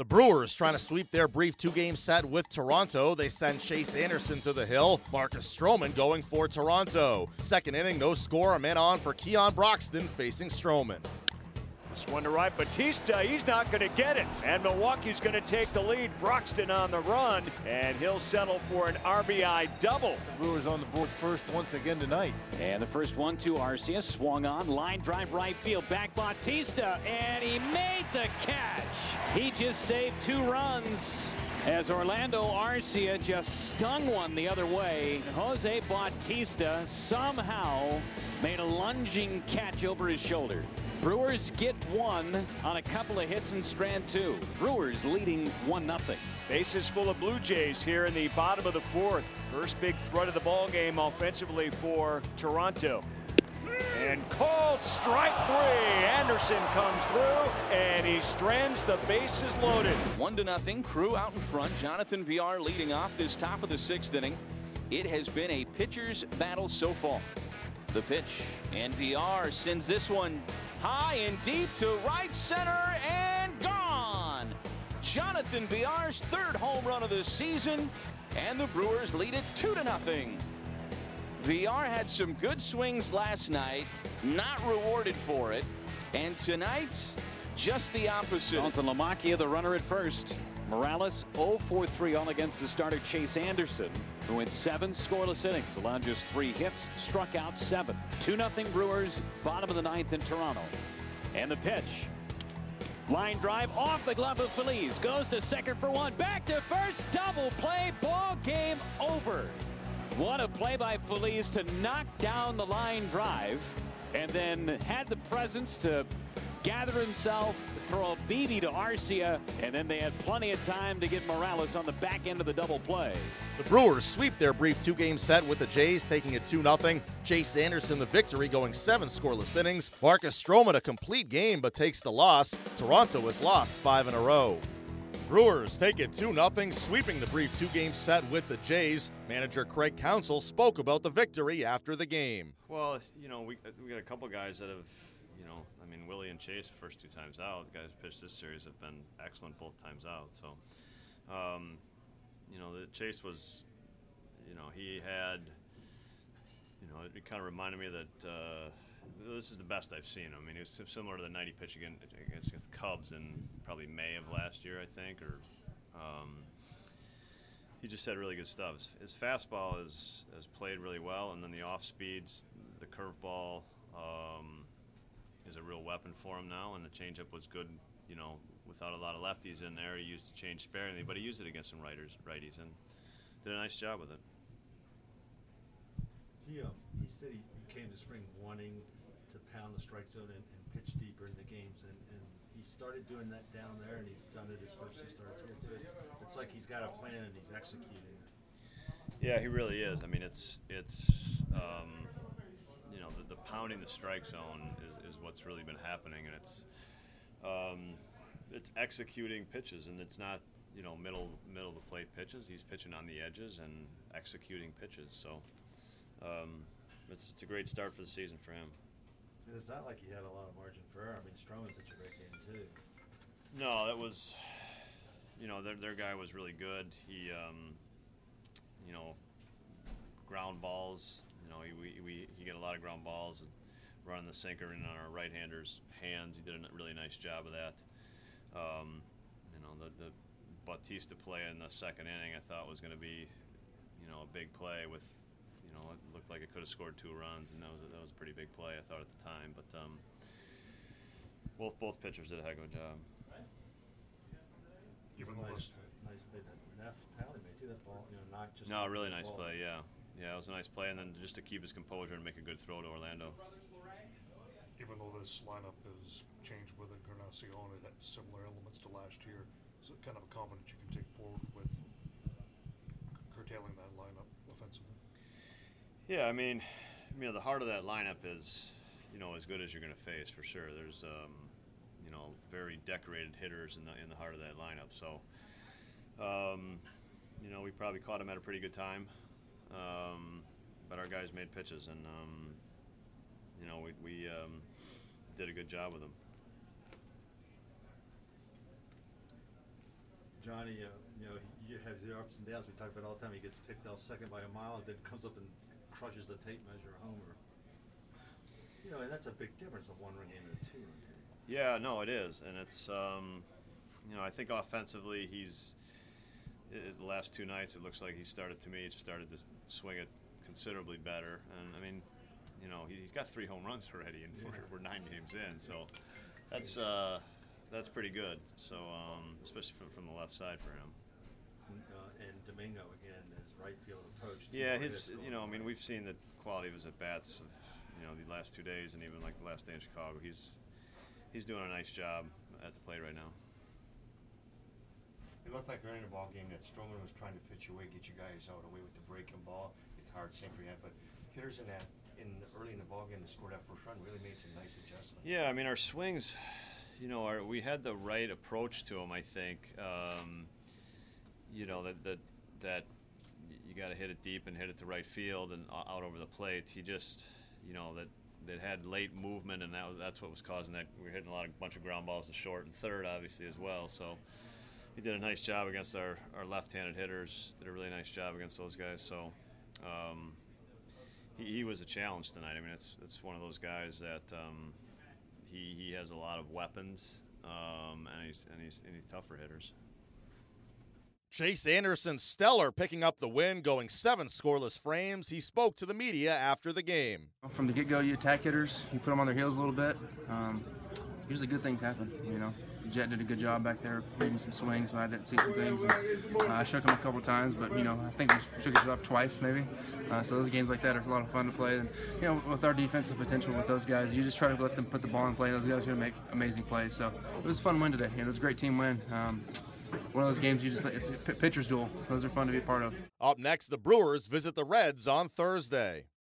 The Brewers trying to sweep their brief two game set with Toronto. They send Chase Anderson to the hill. Marcus Stroman going for Toronto. Second inning, no score. A man on for Keon Broxton facing Stroman. This one to right, Bautista, he's not going to get it. And Milwaukee's going to take the lead. Broxton on the run, and he'll settle for an RBI double. The Brewers on the board first once again tonight. And the first one to Arcia, swung on, line drive right field, back Bautista, and he made the catch. He just saved two runs as Orlando Arcia just stung one the other way. Jose Bautista somehow made a lunging catch over his shoulder. Brewers get one on a couple of hits in strand two. Brewers leading 1 0. Bases full of Blue Jays here in the bottom of the fourth. First big threat of the ball game offensively for Toronto. And called strike three. Anderson comes through and he strands the bases loaded. One to nothing. Crew out in front. Jonathan Villar leading off this top of the sixth inning. It has been a pitcher's battle so far. The pitch and Villar sends this one high and deep to right center and gone. Jonathan Villar's third home run of the season, and the Brewers lead it two to nothing. Villar had some good swings last night, not rewarded for it, and tonight, just the opposite. Dalton Lamacchia, the runner at first. Morales 0-4-3 all against the starter Chase Anderson, who went seven scoreless innings, allowed just three hits, struck out seven. 2-0 Brewers, bottom of the ninth in Toronto. And the pitch. Line drive off the glove of Feliz. Goes to second for one. Back to first. Double play. Ball game over. What a play by Feliz to knock down the line drive. And then had the presence to gather himself, throw a BB to Arcia, and then they had plenty of time to get Morales on the back end of the double play. The Brewers sweep their brief two game set with the Jays, taking it 2 0. Chase Anderson the victory, going seven scoreless innings. Marcus Stroman a complete game but takes the loss. Toronto has lost five in a row. Brewers take it 2 0, sweeping the brief two game set with the Jays. Manager Craig Counsell spoke about the victory after the game. Well, you know, we, we got a couple guys that have, you know, I mean, Willie and Chase, first two times out, the guys pitched this series have been excellent both times out. So, um, you know, the Chase was, you know, he had, you know, it kind of reminded me that uh, this is the best I've seen him. I mean, it was similar to the 90 pitch against, against the Cubs in probably May of last year, I think, or. Um, he just had really good stuff. His, his fastball is has played really well, and then the off speeds, the curveball um, is a real weapon for him now, and the changeup was good. You know, without a lot of lefties in there, he used the change sparingly, but he used it against some writers, righties, and did a nice job with it. He, he said he, came to spring wanting to pound the strike zone and, and pitch deeper in the games, and, and he started doing that down there, and he's done it his first two starts here too. It's, it's like he's got a plan and he's executing. Yeah, he really is. I mean, it's it's um, you know the, the pounding the strike zone is, is what's really been happening, and it's um, it's executing pitches, and it's not you know middle middle of the plate pitches. He's pitching on the edges and executing pitches. So um, it's, it's a great start for the season for him. And it's not like he had a lot of margin for error. I mean, Stroman pitched a great game too. No, that was, you know, their, their guy was really good. He, um, you know, ground balls. You know, he, we, we, he got a lot of ground balls and running the sinker in on our right-handers' hands. He did a really nice job of that. Um, you know, the, the Bautista play in the second inning, I thought was going to be, you know, a big play with know, it looked like it could have scored two runs, and that was a, that was a pretty big play, I thought at the time. But um, both both pitchers did a heck of a job. Even nice, nice play that Neff Talley made too. That ball, you know, not just. No, really nice ball. play. Yeah, yeah, it was a nice play, and then just to keep his composure and make a good throw to Orlando. Even though this lineup has changed with Encarnacion, it had similar elements to last year. Is it kind of a confidence you can take forward with curtailing that lineup offensively? Yeah, I mean, you know, the heart of that lineup is, you know, as good as you're going to face for sure. There's, um, you know, very decorated hitters in the in the heart of that lineup. So, um, you know, we probably caught him at a pretty good time, um, but our guys made pitches, and um, you know, we we um, did a good job with them. Johnny, uh, you know, you have your ups and downs. We talk about all the time. He gets picked off second by a mile and then comes up and crushes the tape measure homer. You know, and that's a big difference of one run game and a two run game. Yeah, no, it is, and it's um, you know I think offensively he's it, the last two nights it looks like he started to me it started to swing it considerably better, and I mean you know he, has got three home runs already, and we're, we're nine games in, so that's uh, that's pretty good. So um, especially from from the left side for him. Uh, and Domingo again right field approach. Yeah, his you know I mean we've seen the quality of his at bats of you know the last two days and even like the last day in Chicago. He's he's doing a nice job at the plate right now. It looked like early in the ball game that Stroman was trying to pitch away, get you guys out away with the breaking ball. It's hard same for him, but hitters in that in early in the ball game to score that first run really made some nice adjustments. Yeah, I mean our swings, you know, our, we had the right approach to him. I think, um, you know, that that that you got to hit it deep and hit it to right field and out over the plate. He just, you know, that that had late movement, and that was, that's what was causing that. We were hitting a lot of bunch of ground balls to short and third, obviously as well. So he did a nice job against our, our left-handed hitters. Did a really nice job against those guys. So um, he, he, was a challenge tonight. I mean, it's it's one of those guys that um, he he has a lot of weapons, um, and he's and he's and he's tough for hitters. Chase Anderson stellar picking up the win, going seven scoreless frames. He spoke to the media after the game. From the get-go, you attack hitters, you put them on their heels a little bit. Um, usually, good things happen. You know, Jett did a good job back there reading some swings when I didn't see some things. And, uh, I shook him a couple times, but you know, I think we shook him off twice maybe. Uh, so those games like that are a lot of fun to play. And you know, with our defensive potential with those guys, you just try to let them put the ball in play. Those guys are gonna make amazing plays. So it was a fun win today. You know, it was a great team win. Um, one of those games you just it's a pitcher's duel. Those are fun to be a part of. Up next, the Brewers visit the Reds on Thursday.